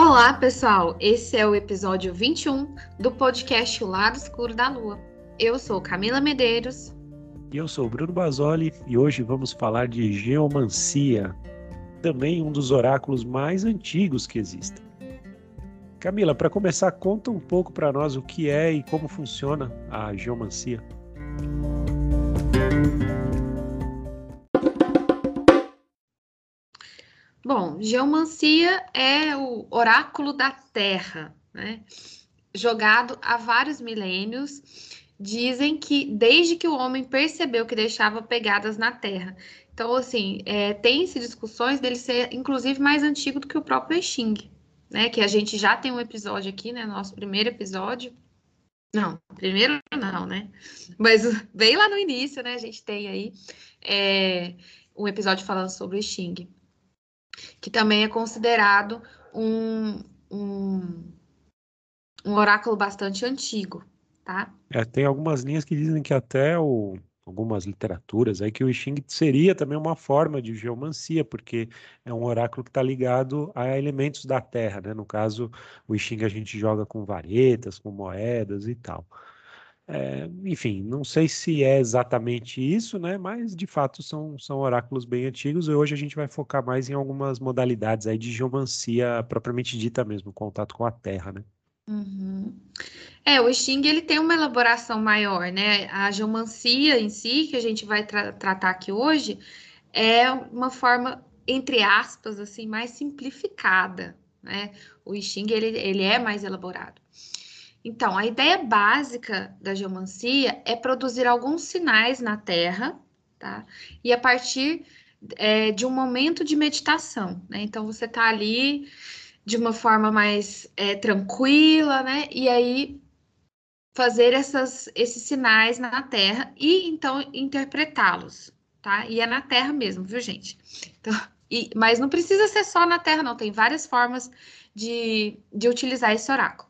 Olá, pessoal! Esse é o episódio 21 do podcast O Lado Escuro da Lua. Eu sou Camila Medeiros. E eu sou Bruno Basoli e hoje vamos falar de geomancia, também um dos oráculos mais antigos que existem. Camila, para começar, conta um pouco para nós o que é e como funciona a geomancia. Bom, geomancia é o oráculo da Terra, né? Jogado há vários milênios. Dizem que desde que o homem percebeu que deixava pegadas na Terra. Então, assim, é, tem-se discussões dele ser, inclusive, mais antigo do que o próprio Xing, né? Que a gente já tem um episódio aqui, né? Nosso primeiro episódio. Não, primeiro não, né? Mas bem lá no início, né? A gente tem aí é, um episódio falando sobre o Xing que também é considerado um, um, um oráculo bastante antigo, tá? É, tem algumas linhas que dizem que até o, algumas literaturas aí que o I Ching seria também uma forma de geomancia, porque é um oráculo que está ligado a elementos da terra, né? No caso, o I Ching a gente joga com varetas, com moedas e tal. É, enfim, não sei se é exatamente isso, né? Mas de fato são, são oráculos bem antigos e hoje a gente vai focar mais em algumas modalidades aí de geomancia propriamente dita mesmo, contato com a terra, né? Uhum. É, o Xing ele tem uma elaboração maior, né? A geomancia em si, que a gente vai tra tratar aqui hoje, é uma forma, entre aspas, assim, mais simplificada, né? O Xing ele, ele é mais elaborado. Então, a ideia básica da geomancia é produzir alguns sinais na Terra, tá? E a partir é, de um momento de meditação, né? Então, você está ali de uma forma mais é, tranquila, né? E aí fazer essas, esses sinais na Terra e então interpretá-los, tá? E é na Terra mesmo, viu, gente? Então, e, mas não precisa ser só na Terra, não. Tem várias formas de, de utilizar esse oráculo.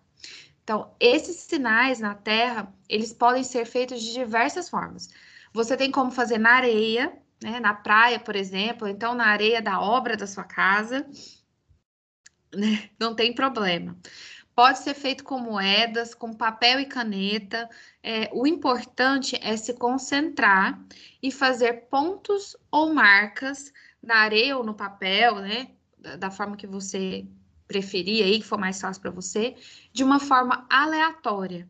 Então, esses sinais na Terra, eles podem ser feitos de diversas formas. Você tem como fazer na areia, né, na praia, por exemplo, então na areia da obra da sua casa, né, não tem problema. Pode ser feito com moedas, com papel e caneta. É, o importante é se concentrar e fazer pontos ou marcas na areia ou no papel, né? Da forma que você preferir aí, que for mais fácil para você, de uma forma aleatória.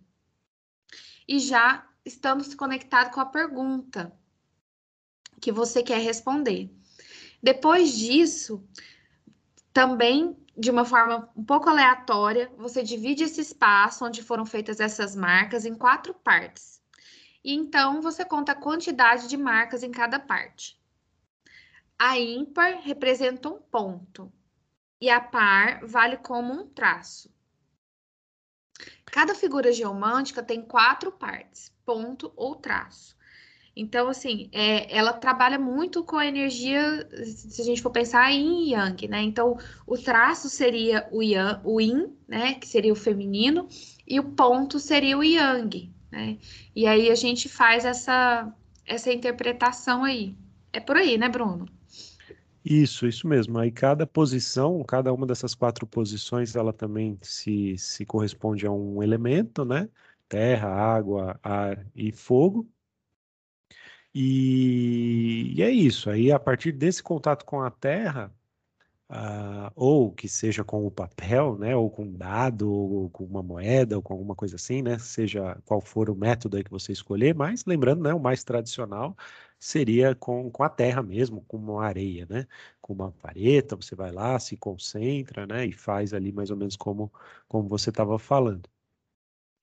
E já estando se conectado com a pergunta que você quer responder. Depois disso, também de uma forma um pouco aleatória, você divide esse espaço onde foram feitas essas marcas em quatro partes. E então você conta a quantidade de marcas em cada parte. A ímpar representa um ponto e a par vale como um traço. Cada figura geomântica tem quatro partes, ponto ou traço. Então, assim, é, ela trabalha muito com a energia, se a gente for pensar em Yang, né? Então, o traço seria o, yang, o Yin, né? Que seria o feminino, e o ponto seria o Yang, né? E aí a gente faz essa, essa interpretação aí. É por aí, né, Bruno? Isso, isso mesmo. Aí cada posição, cada uma dessas quatro posições, ela também se, se corresponde a um elemento, né? Terra, água, ar e fogo. E, e é isso. Aí, a partir desse contato com a Terra, uh, ou que seja com o papel, né? Ou com um dado, ou com uma moeda, ou com alguma coisa assim, né? Seja qual for o método que você escolher, mas lembrando, né? O mais tradicional seria com, com a terra mesmo, com uma areia, né? Com uma vareta, você vai lá, se concentra, né? E faz ali mais ou menos como, como você estava falando.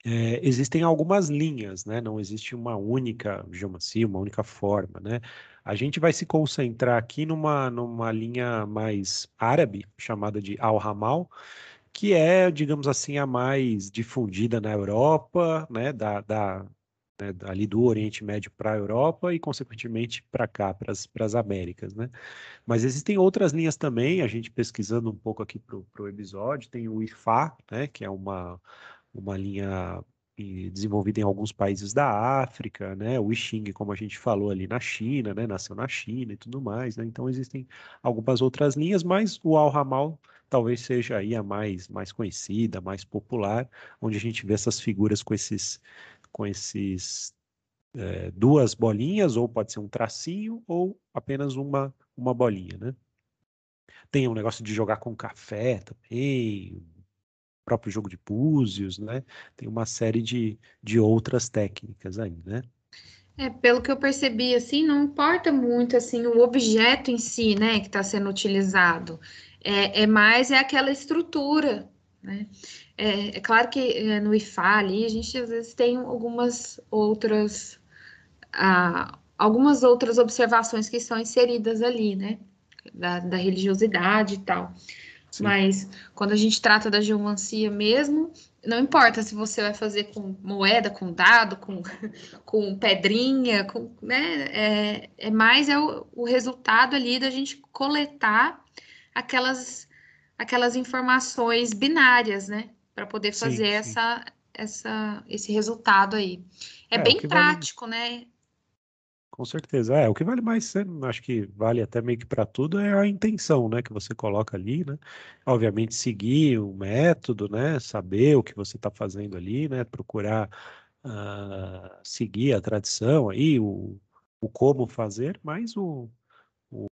É, existem algumas linhas, né? Não existe uma única geomancia, uma única forma, né? A gente vai se concentrar aqui numa, numa linha mais árabe, chamada de Al-Hamal, que é, digamos assim, a mais difundida na Europa, né? Da, da, né, ali do Oriente Médio para a Europa e, consequentemente, para cá, para as Américas, né? Mas existem outras linhas também, a gente pesquisando um pouco aqui para o episódio, tem o IFA, né, que é uma, uma linha desenvolvida em alguns países da África, né? O Xing, como a gente falou ali na China, né? Nasceu na China e tudo mais, né? Então existem algumas outras linhas, mas o Al Hamal talvez seja aí a mais mais conhecida, mais popular, onde a gente vê essas figuras com esses com esses é, duas bolinhas, ou pode ser um tracinho, ou apenas uma uma bolinha, né? Tem um negócio de jogar com café também, próprio jogo de búzios, né? Tem uma série de, de outras técnicas aí, né? É, pelo que eu percebi, assim, não importa muito, assim, o objeto em si, né, que está sendo utilizado. É, é, mais é aquela estrutura, né? É, é claro que é, no IFA ali, a gente às vezes tem algumas outras, ah, algumas outras observações que são inseridas ali, né? Da, da religiosidade e tal. Sim. Mas quando a gente trata da geomancia mesmo, não importa se você vai fazer com moeda, com dado, com, com pedrinha, com, né? É, é mais é o, o resultado ali da gente coletar aquelas, aquelas informações binárias, né? Para poder fazer sim, sim. Essa, essa, esse resultado aí. É, é bem prático, vale... né? Com certeza. É, o que vale mais, acho que vale até meio que para tudo, é a intenção, né, que você coloca ali, né? Obviamente seguir o método, né, saber o que você está fazendo ali, né, procurar uh, seguir a tradição aí, o, o como fazer, mas o, o,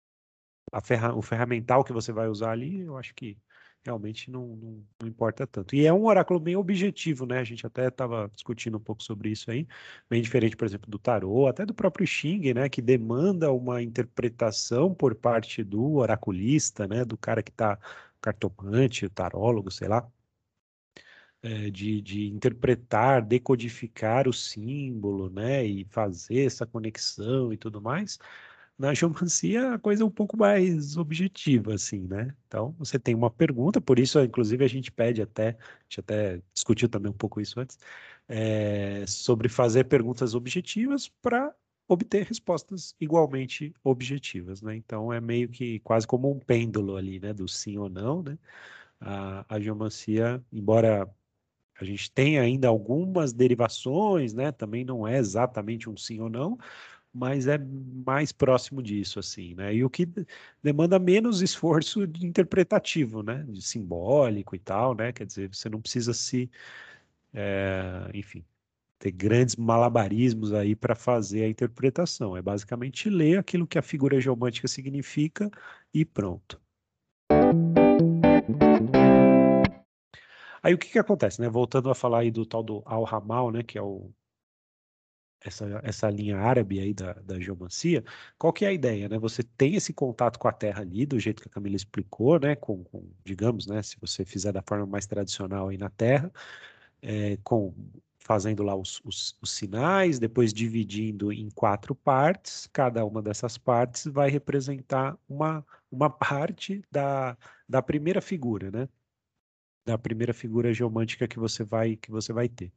a ferra, o ferramental que você vai usar ali, eu acho que realmente não, não, não, importa tanto. E é um oráculo bem objetivo, né? A gente até estava discutindo um pouco sobre isso aí, bem diferente, por exemplo, do tarô, até do próprio Xing, né? Que demanda uma interpretação por parte do oraculista, né? Do cara que está cartomante, tarólogo, sei lá. É, de, de interpretar, decodificar o símbolo, né, e fazer essa conexão e tudo mais, na geomancia a coisa é um pouco mais objetiva, assim, né? Então, você tem uma pergunta, por isso, inclusive, a gente pede até, a gente até discutiu também um pouco isso antes, é, sobre fazer perguntas objetivas para obter respostas igualmente objetivas, né? Então, é meio que quase como um pêndulo ali, né? Do sim ou não, né? A, a geomancia, embora a gente tenha ainda algumas derivações, né? Também não é exatamente um sim ou não, mas é mais próximo disso, assim, né? E o que demanda menos esforço interpretativo, né? De simbólico e tal, né? Quer dizer, você não precisa se, é, enfim, ter grandes malabarismos aí para fazer a interpretação. É basicamente ler aquilo que a figura geomântica significa e pronto. Aí o que que acontece, né? Voltando a falar aí do tal do Al-Hamal, né? Que é o essa, essa linha árabe aí da, da geomancia, qual que é a ideia, né? Você tem esse contato com a terra ali, do jeito que a Camila explicou, né? Com, com digamos, né? Se você fizer da forma mais tradicional aí na terra, é, com fazendo lá os, os, os, sinais, depois dividindo em quatro partes, cada uma dessas partes vai representar uma, uma parte da, da primeira figura, né? Da primeira figura geomântica que você vai, que você vai ter.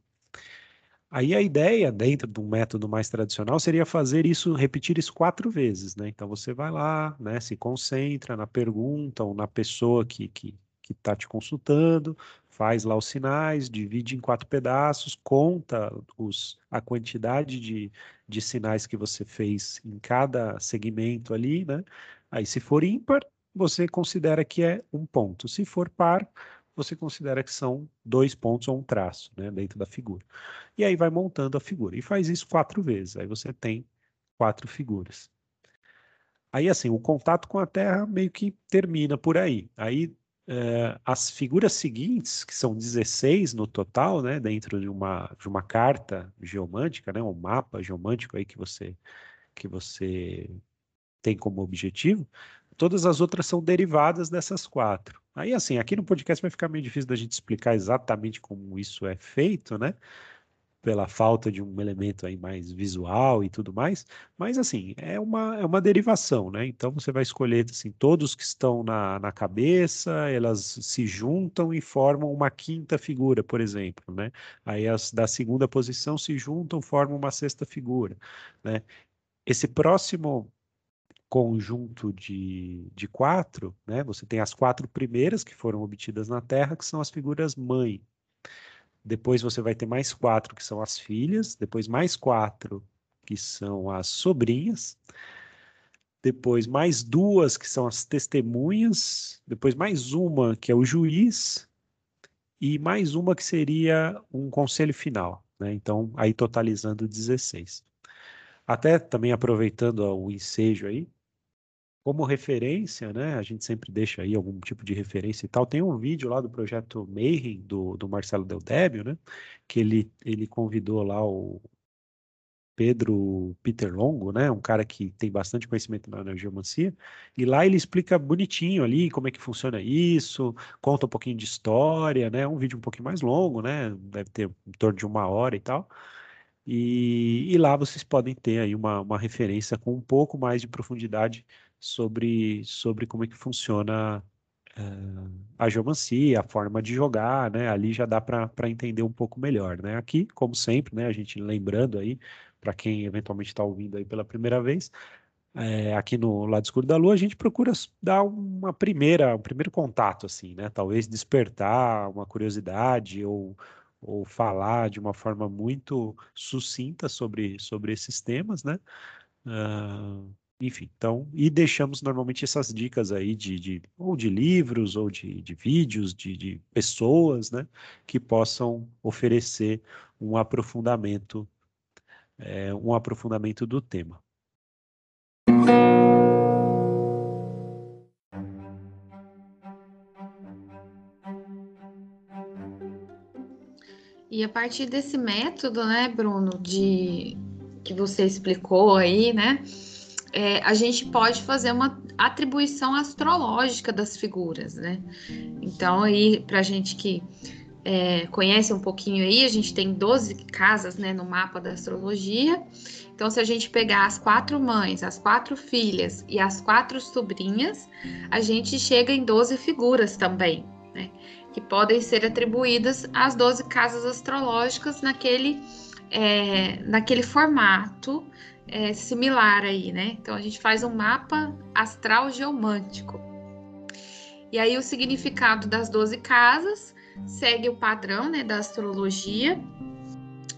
Aí a ideia, dentro de um método mais tradicional, seria fazer isso, repetir isso quatro vezes, né? Então você vai lá, né, se concentra na pergunta ou na pessoa que que está te consultando, faz lá os sinais, divide em quatro pedaços, conta os, a quantidade de, de sinais que você fez em cada segmento ali, né? Aí, se for ímpar, você considera que é um ponto. Se for par, você considera que são dois pontos ou um traço né, dentro da figura. E aí vai montando a figura. E faz isso quatro vezes. Aí você tem quatro figuras. Aí, assim, o contato com a Terra meio que termina por aí. Aí, é, as figuras seguintes, que são 16 no total, né, dentro de uma, de uma carta geomântica, né, um mapa geomântico aí que você, que você tem como objetivo, todas as outras são derivadas dessas quatro. Aí, assim, aqui no podcast vai ficar meio difícil da gente explicar exatamente como isso é feito, né? Pela falta de um elemento aí mais visual e tudo mais, mas assim, é uma, é uma derivação, né? Então você vai escolher assim, todos que estão na, na cabeça, elas se juntam e formam uma quinta figura, por exemplo, né? Aí as da segunda posição se juntam, formam uma sexta figura, né? Esse próximo conjunto de, de quatro, né? Você tem as quatro primeiras que foram obtidas na Terra, que são as figuras mãe. depois você vai ter mais quatro, que são as filhas, depois mais quatro, que são as sobrinhas, depois mais duas, que são as testemunhas, depois mais uma, que é o juiz, e mais uma que seria um conselho final. Né? Então, aí totalizando 16. Até também aproveitando o ensejo aí, como referência, né, a gente sempre deixa aí algum tipo de referência e tal. Tem um vídeo lá do projeto Mayhem, do, do Marcelo Del Débio, né, que ele, ele convidou lá o Pedro Peter Longo, né, um cara que tem bastante conhecimento na, na geomancia, e lá ele explica bonitinho ali como é que funciona isso, conta um pouquinho de história, né, um vídeo um pouquinho mais longo, né, deve ter em torno de uma hora e tal, e, e lá vocês podem ter aí uma, uma referência com um pouco mais de profundidade sobre, sobre como é que funciona uh, a geomancia, a forma de jogar, né? Ali já dá para entender um pouco melhor, né? Aqui, como sempre, né? A gente lembrando aí, para quem eventualmente está ouvindo aí pela primeira vez, é, aqui no lado escuro da lua, a gente procura dar uma primeira, um primeiro contato, assim, né? Talvez despertar uma curiosidade ou, ou falar de uma forma muito sucinta sobre, sobre esses temas, né? Uh, enfim, então, e deixamos normalmente essas dicas aí de, de ou de livros, ou de, de vídeos, de, de pessoas, né, que possam oferecer um aprofundamento, é, um aprofundamento do tema. E a partir desse método, né, Bruno, de que você explicou aí, né, é, a gente pode fazer uma atribuição astrológica das figuras, né? Então, aí, para a gente que é, conhece um pouquinho aí, a gente tem 12 casas né, no mapa da astrologia. Então, se a gente pegar as quatro mães, as quatro filhas e as quatro sobrinhas, a gente chega em 12 figuras também, né? Que podem ser atribuídas às 12 casas astrológicas naquele, é, naquele formato é, similar aí, né? Então a gente faz um mapa astral geomântico. E aí o significado das 12 casas segue o padrão né, da astrologia.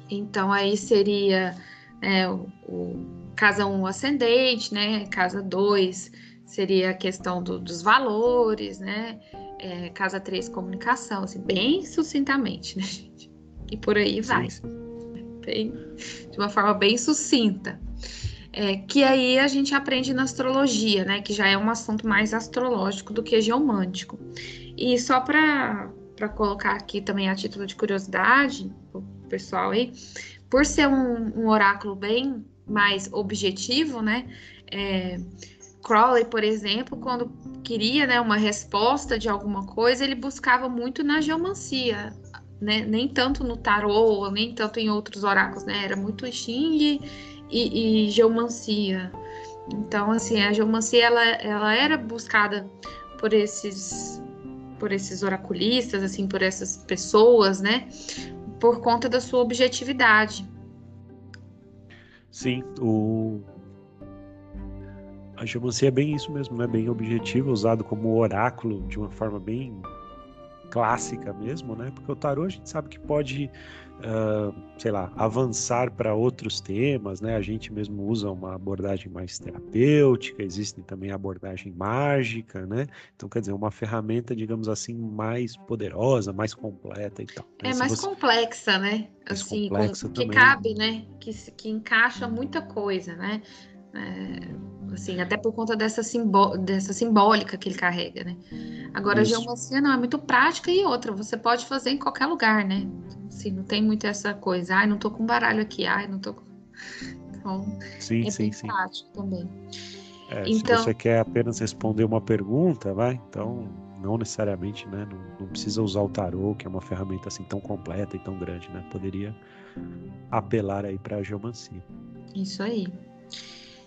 Então aí seria é, o, o, casa 1 ascendente, né? Casa 2 seria a questão do, dos valores, né? É, casa 3 comunicação, assim, bem sucintamente, né, gente? E por aí vai. Bem, de uma forma bem sucinta. É, que aí a gente aprende na astrologia, né? Que já é um assunto mais astrológico do que geomântico. E só para colocar aqui também a título de curiosidade, o pessoal aí, por ser um, um oráculo bem mais objetivo, né? É, Crowley, por exemplo, quando queria né, uma resposta de alguma coisa, ele buscava muito na geomancia, né? nem tanto no tarô, nem tanto em outros oráculos, né? Era muito Xing e, e geomancia. Então, assim, a geomancia ela, ela era buscada por esses por esses oraculistas, assim, por essas pessoas, né? Por conta da sua objetividade. Sim, o a geomancia é bem isso mesmo, né? Bem objetivo, usado como oráculo de uma forma bem clássica mesmo, né? Porque o tarô a gente sabe que pode uh, sei lá, avançar para outros temas, né? A gente mesmo usa uma abordagem mais terapêutica, existe também a abordagem mágica, né? Então, quer dizer, uma ferramenta, digamos assim, mais poderosa, mais completa e tal. Né? É mais você... complexa, né? Mais assim, complexa com... que cabe, né? Que, que encaixa muita coisa, né? É, assim, até por conta dessa, simbó dessa simbólica que ele carrega, né? Agora, Isso. a geomancia não é muito prática e outra, você pode fazer em qualquer lugar, né? Assim, não tem muito essa coisa, ai, não tô com baralho aqui, ai, não tô. Então, sim, é sim, sim. prático também. É, então... Se você quer apenas responder uma pergunta, vai, então não necessariamente, né? Não, não, precisa usar o tarô, que é uma ferramenta assim tão completa e tão grande, né? Poderia apelar aí para a geomancia. Isso aí.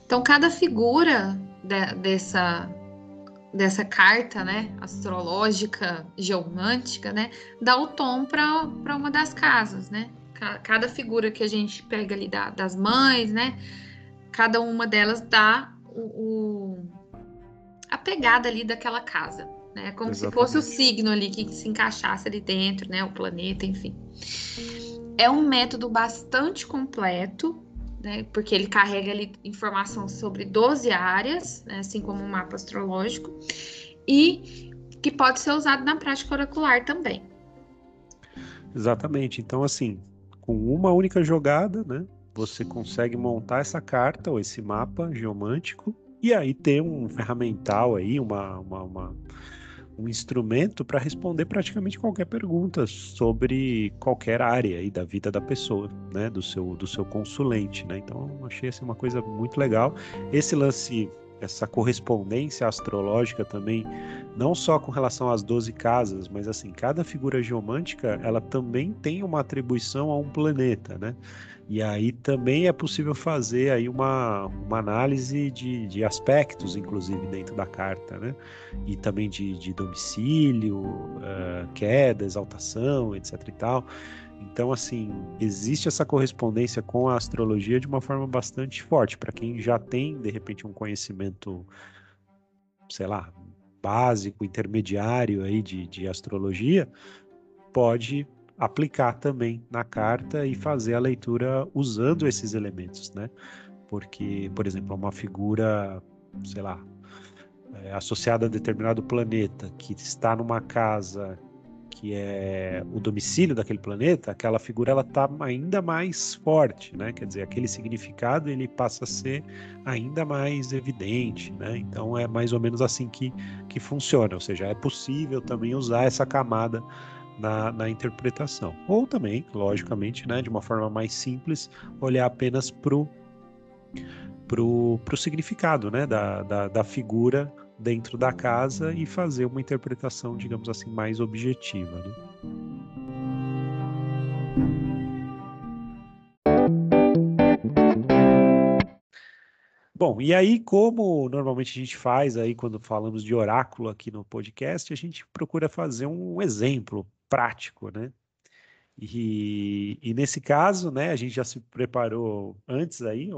Então, cada figura de, dessa, dessa carta, né, astrológica, geomântica, né, dá o tom para uma das casas, né? Cada figura que a gente pega ali da, das mães, né, cada uma delas dá o, o, a pegada ali daquela casa, né? Como Exatamente. se fosse o signo ali que se encaixasse ali dentro, né? O planeta, enfim. É um método bastante completo, né? Porque ele carrega ali informação sobre 12 áreas, né? assim como um mapa astrológico, e que pode ser usado na prática oracular também. Exatamente. Então, assim, com uma única jogada, né? Você consegue montar essa carta ou esse mapa geomântico e aí ter um ferramental aí, uma, uma, uma um instrumento para responder praticamente qualquer pergunta sobre qualquer área aí da vida da pessoa, né, do seu do seu consulente, né? Então, achei assim uma coisa muito legal. Esse lance essa correspondência astrológica também, não só com relação às 12 casas, mas assim, cada figura geomântica, ela também tem uma atribuição a um planeta, né? E aí também é possível fazer aí uma, uma análise de, de aspectos, inclusive, dentro da carta, né? E também de, de domicílio, uh, queda, exaltação, etc e tal. Então, assim, existe essa correspondência com a astrologia de uma forma bastante forte. Para quem já tem, de repente, um conhecimento, sei lá, básico, intermediário aí de, de astrologia, pode aplicar também na carta e fazer a leitura usando esses elementos, né? Porque, por exemplo, uma figura, sei lá, é, associada a determinado planeta que está numa casa que é o domicílio daquele planeta, aquela figura ela está ainda mais forte, né? Quer dizer, aquele significado ele passa a ser ainda mais evidente, né? Então é mais ou menos assim que, que funciona, ou seja, é possível também usar essa camada na, na interpretação. Ou também, logicamente, né, de uma forma mais simples, olhar apenas para o pro, pro significado né, da, da, da figura dentro da casa e fazer uma interpretação, digamos assim, mais objetiva. Né? Bom, e aí, como normalmente a gente faz aí quando falamos de oráculo aqui no podcast, a gente procura fazer um exemplo prático, né? E, e nesse caso, né, a gente já se preparou antes aí,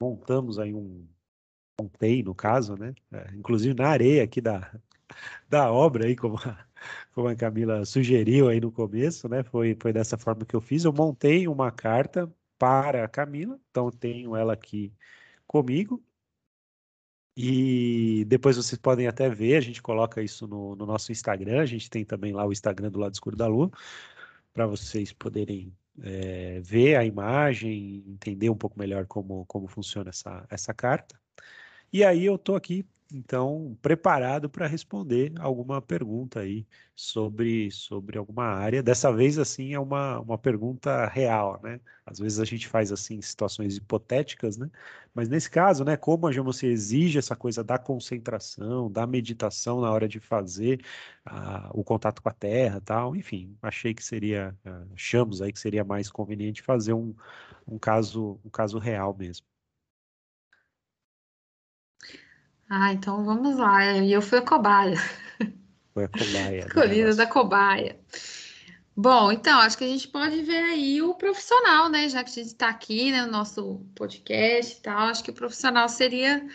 montamos aí um, montei no caso, né? É, inclusive na areia aqui da, da obra aí, como a, como a Camila sugeriu aí no começo, né? Foi, foi dessa forma que eu fiz. Eu montei uma carta para a Camila, então tenho ela aqui comigo. E depois vocês podem até ver, a gente coloca isso no, no nosso Instagram, a gente tem também lá o Instagram do Lado Escuro da Lua, para vocês poderem é, ver a imagem, entender um pouco melhor como, como funciona essa, essa carta. E aí eu estou aqui, então, preparado para responder alguma pergunta aí sobre, sobre alguma área. Dessa vez, assim, é uma, uma pergunta real, né? Às vezes a gente faz, assim, situações hipotéticas, né? Mas nesse caso, né, como a você exige essa coisa da concentração, da meditação na hora de fazer uh, o contato com a terra tal, enfim, achei que seria, uh, achamos aí que seria mais conveniente fazer um, um, caso, um caso real mesmo. Ah, então vamos lá. E eu fui a cobaia. Foi a cobaia. Escolhida da cobaia. Bom, então, acho que a gente pode ver aí o profissional, né? Já que a gente está aqui, né, no nosso podcast e tal, acho que o profissional seria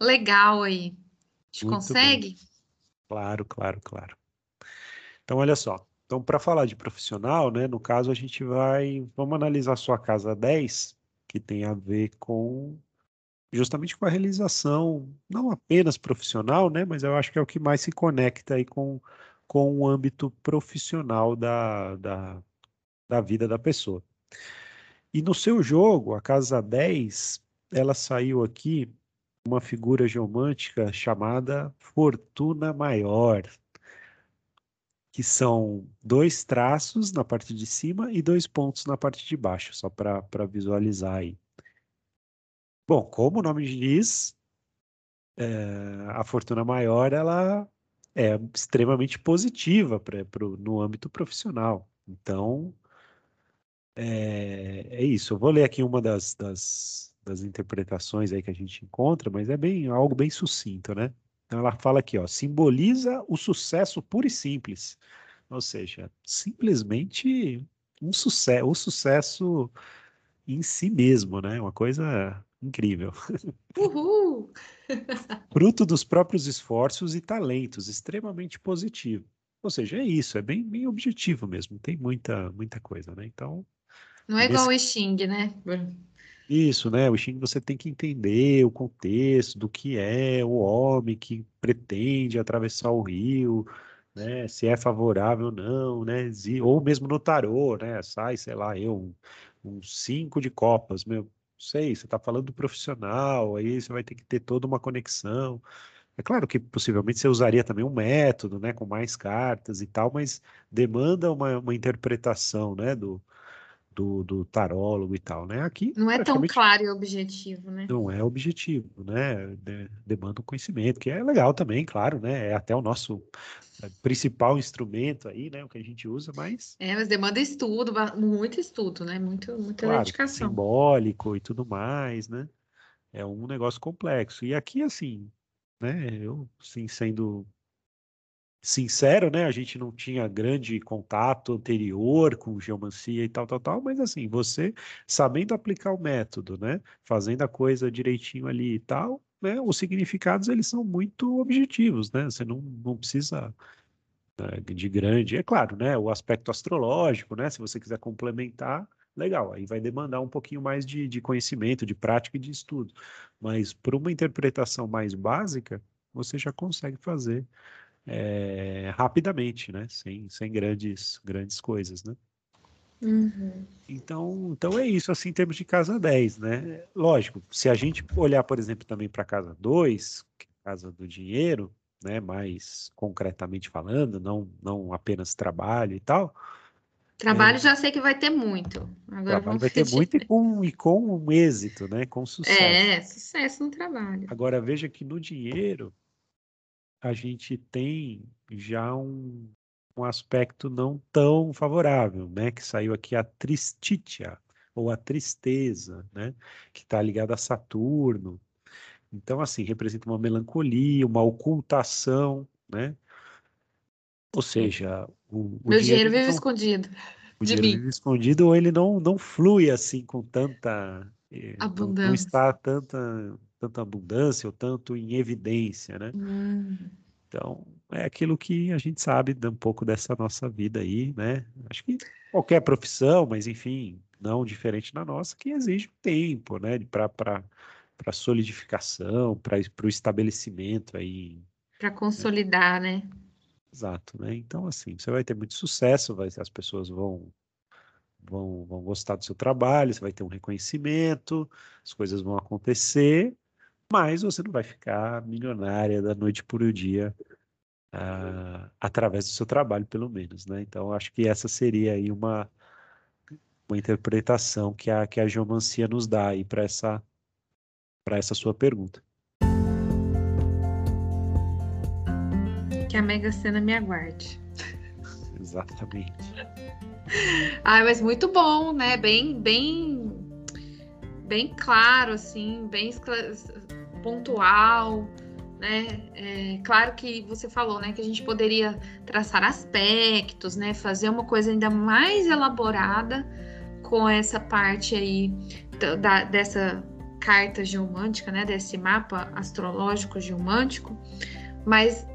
legal aí. A gente Muito consegue? Bem. Claro, claro, claro. Então, olha só. Então, para falar de profissional, né, no caso, a gente vai. Vamos analisar a sua casa 10, que tem a ver com justamente com a realização, não apenas profissional, né, mas eu acho que é o que mais se conecta aí com, com o âmbito profissional da, da, da vida da pessoa. E no seu jogo, a casa 10, ela saiu aqui uma figura geomântica chamada Fortuna Maior, que são dois traços na parte de cima e dois pontos na parte de baixo, só para visualizar aí. Bom, como o nome diz, é, a fortuna maior ela é extremamente positiva pra, pro, no âmbito profissional. Então, é, é, isso. Eu vou ler aqui uma das, das, das, interpretações aí que a gente encontra, mas é bem algo bem sucinto, né? Então ela fala aqui, ó, simboliza o sucesso puro e simples. Ou seja, simplesmente um sucesso, o sucesso em si mesmo, né? Uma coisa incrível. Uhul! Fruto dos próprios esforços e talentos, extremamente positivo. Ou seja, é isso, é bem, bem objetivo mesmo, tem muita, muita coisa, né? Então. Não é igual o Xing, né? Isso, né? O Xing você tem que entender o contexto do que é o homem que pretende atravessar o rio, né? Se é favorável ou não, né? Ou mesmo no tarô, né? Sai, sei lá, eu, um, um cinco de copas, meu, sei, você está falando do profissional, aí você vai ter que ter toda uma conexão. É claro que possivelmente você usaria também um método, né, com mais cartas e tal, mas demanda uma, uma interpretação, né, do, do, do, tarólogo e tal, né? Aqui não é tão claro e objetivo, né? Não é objetivo, né? De, demanda um conhecimento, que é legal também, claro, né? É até o nosso é, principal instrumento aí, né? O que a gente usa, mas é, mas demanda estudo, muito estudo, né? Muito, muita claro, dedicação, simbólico e tudo mais, né? É um negócio complexo. E aqui, assim, né? Eu, sim, sendo sincero, né? A gente não tinha grande contato anterior com geomancia e tal, tal, tal, mas assim, você sabendo aplicar o método, né? Fazendo a coisa direitinho ali e tal, né? Os significados eles são muito objetivos, né? Você não, não precisa né, de grande, é claro, né? O aspecto astrológico, né? Se você quiser complementar, legal, aí vai demandar um pouquinho mais de, de conhecimento, de prática e de estudo. Mas por uma interpretação mais básica, você já consegue fazer é, rapidamente, né? Sem, sem grandes, grandes coisas, né? Uhum. Então, então é isso, assim, em termos de casa 10, né? Lógico, se a gente olhar, por exemplo, também para casa 2, que é a casa do dinheiro, né? Mais concretamente falando, não, não apenas trabalho e tal, Trabalho é. já sei que vai ter muito. Agora trabalho vai ter muito e com, e com um êxito, né? Com sucesso. É, sucesso no trabalho. Agora veja que no dinheiro a gente tem já um, um aspecto não tão favorável, né? Que saiu aqui a tristitia, ou a tristeza, né? Que está ligada a Saturno. Então, assim, representa uma melancolia, uma ocultação, né? Ou seja, o, o Meu dinheiro, dinheiro vive não, escondido. O dinheiro mim. vive escondido ou ele não, não flui assim com tanta. Abundância. Eh, não, está tanta, tanta abundância ou tanto em evidência, né? Hum. Então, é aquilo que a gente sabe um pouco dessa nossa vida aí, né? Acho que qualquer profissão, mas enfim, não diferente da nossa, que exige tempo, né? Para solidificação, para o estabelecimento aí. Para consolidar, né? né? Exato, né? Então, assim, você vai ter muito sucesso, vai, as pessoas vão, vão, vão gostar do seu trabalho, você vai ter um reconhecimento, as coisas vão acontecer, mas você não vai ficar milionária da noite por o dia uh, através do seu trabalho, pelo menos, né? Então, acho que essa seria aí uma, uma interpretação que a, que a geomancia nos dá aí para essa, para essa sua pergunta. que a Mega Sena me aguarde. Exatamente. Ah, mas muito bom, né? Bem, bem, bem claro, assim, bem pontual, né? É, claro que você falou, né, que a gente poderia traçar aspectos, né, fazer uma coisa ainda mais elaborada com essa parte aí da, dessa carta geomântica, né, desse mapa astrológico geomântico, mas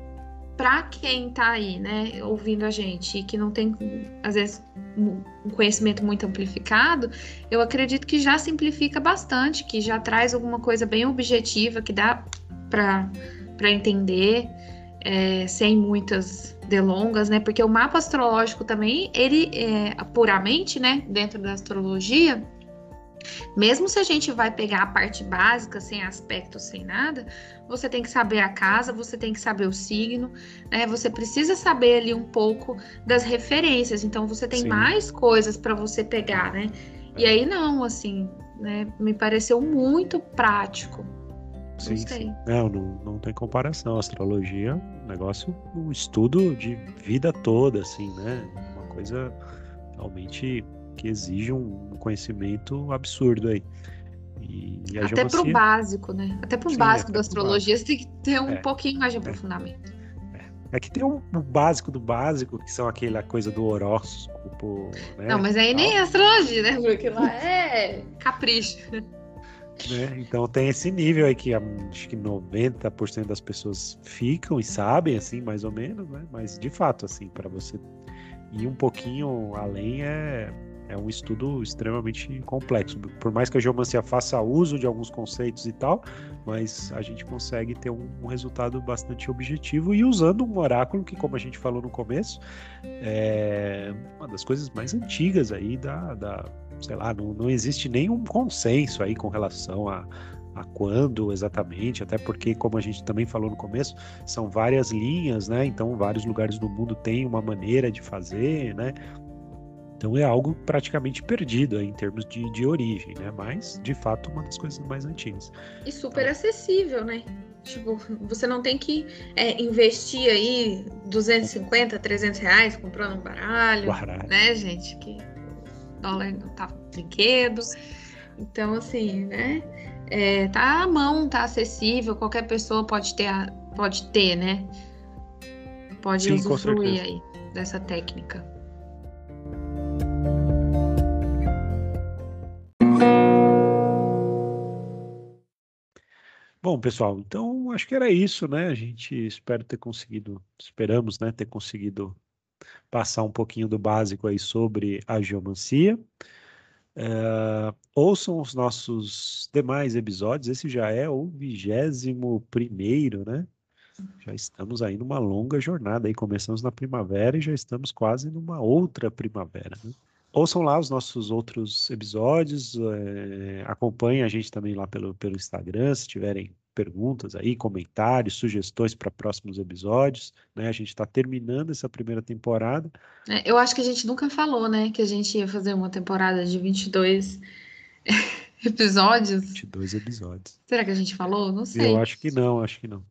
para quem está aí, né, ouvindo a gente e que não tem, às vezes, um conhecimento muito amplificado, eu acredito que já simplifica bastante, que já traz alguma coisa bem objetiva que dá para entender, é, sem muitas delongas, né? Porque o mapa astrológico também, ele é, puramente, né, dentro da astrologia, mesmo se a gente vai pegar a parte básica, sem aspecto, sem nada, você tem que saber a casa, você tem que saber o signo, né? Você precisa saber ali um pouco das referências. Então você tem Sim. mais coisas para você pegar, né? E aí não, assim, né? Me pareceu muito prático. Sim, sim. Não, não, não tem comparação. astrologia, um negócio, um estudo de vida toda, assim, né? Uma coisa realmente que exige um conhecimento absurdo aí. E, e Até geomancia... para o básico, né? Até para o básico da astrologia, você tem que ter um é. pouquinho mais de é. aprofundamento. É. é que tem um, um, básico do básico, que são aquela coisa do horóscopo. Né? Não, mas aí nem é astrologia, né? Porque lá é capricho. Né? Então tem esse nível aí que acho que 90% das pessoas ficam e sabem, assim, mais ou menos, né? Mas de fato, assim, para você ir um pouquinho além é, é um estudo extremamente complexo. Por mais que a geomancia faça uso de alguns conceitos e tal, mas a gente consegue ter um, um resultado bastante objetivo e usando um oráculo que, como a gente falou no começo, é uma das coisas mais antigas aí da, da sei lá, não, não existe nenhum consenso aí com relação a, a quando exatamente, até porque, como a gente também falou no começo, são várias linhas, né? Então, vários lugares do mundo têm uma maneira de fazer, né? Então, é algo praticamente perdido aí, em termos de, de origem, né? Mas, de fato, uma das coisas mais antigas. E super então, acessível, né? Tipo, você não tem que é, investir aí 250, 300 reais comprando um baralho, baralho. né, gente? Que dólar não tá brinquedo. Então, assim, né? É, tá à mão, tá acessível, qualquer pessoa pode ter, pode ter, né? Pode Sim, usufruir aí dessa técnica. Bom, pessoal, então acho que era isso, né? A gente espera ter conseguido, esperamos, né, ter conseguido passar um pouquinho do básico aí sobre a geomancia. É, ouçam os nossos demais episódios, esse já é o vigésimo primeiro, né? Já estamos aí numa longa jornada aí, começamos na primavera e já estamos quase numa outra primavera, né? Ouçam lá os nossos outros episódios, é, acompanhem a gente também lá pelo, pelo Instagram, se tiverem perguntas aí, comentários, sugestões para próximos episódios, né? A gente está terminando essa primeira temporada. É, eu acho que a gente nunca falou, né, que a gente ia fazer uma temporada de 22 episódios. 22 episódios. Será que a gente falou? Não sei. Eu acho que não, acho que não.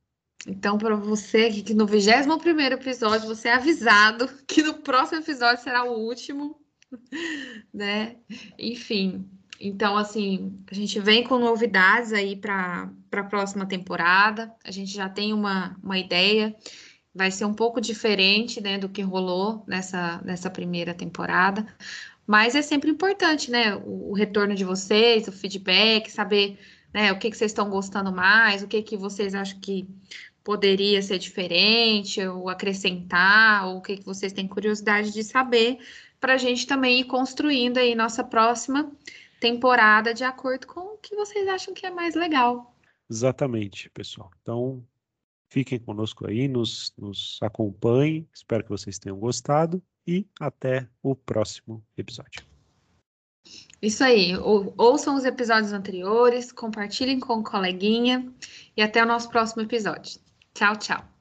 Então, para você que no 21 episódio, você é avisado que no próximo episódio será o último, né? Enfim, então, assim, a gente vem com novidades aí para a próxima temporada. A gente já tem uma, uma ideia. Vai ser um pouco diferente né, do que rolou nessa, nessa primeira temporada. Mas é sempre importante, né? O, o retorno de vocês, o feedback, saber né, o que, que vocês estão gostando mais, o que, que vocês acham que poderia ser diferente, ou acrescentar, ou o que, que vocês têm curiosidade de saber, para a gente também ir construindo aí nossa próxima temporada de acordo com o que vocês acham que é mais legal. Exatamente, pessoal. Então, fiquem conosco aí, nos, nos acompanhem. Espero que vocês tenham gostado e até o próximo episódio. Isso aí. Ou, ouçam os episódios anteriores, compartilhem com o coleguinha e até o nosso próximo episódio. Tchau, tchau.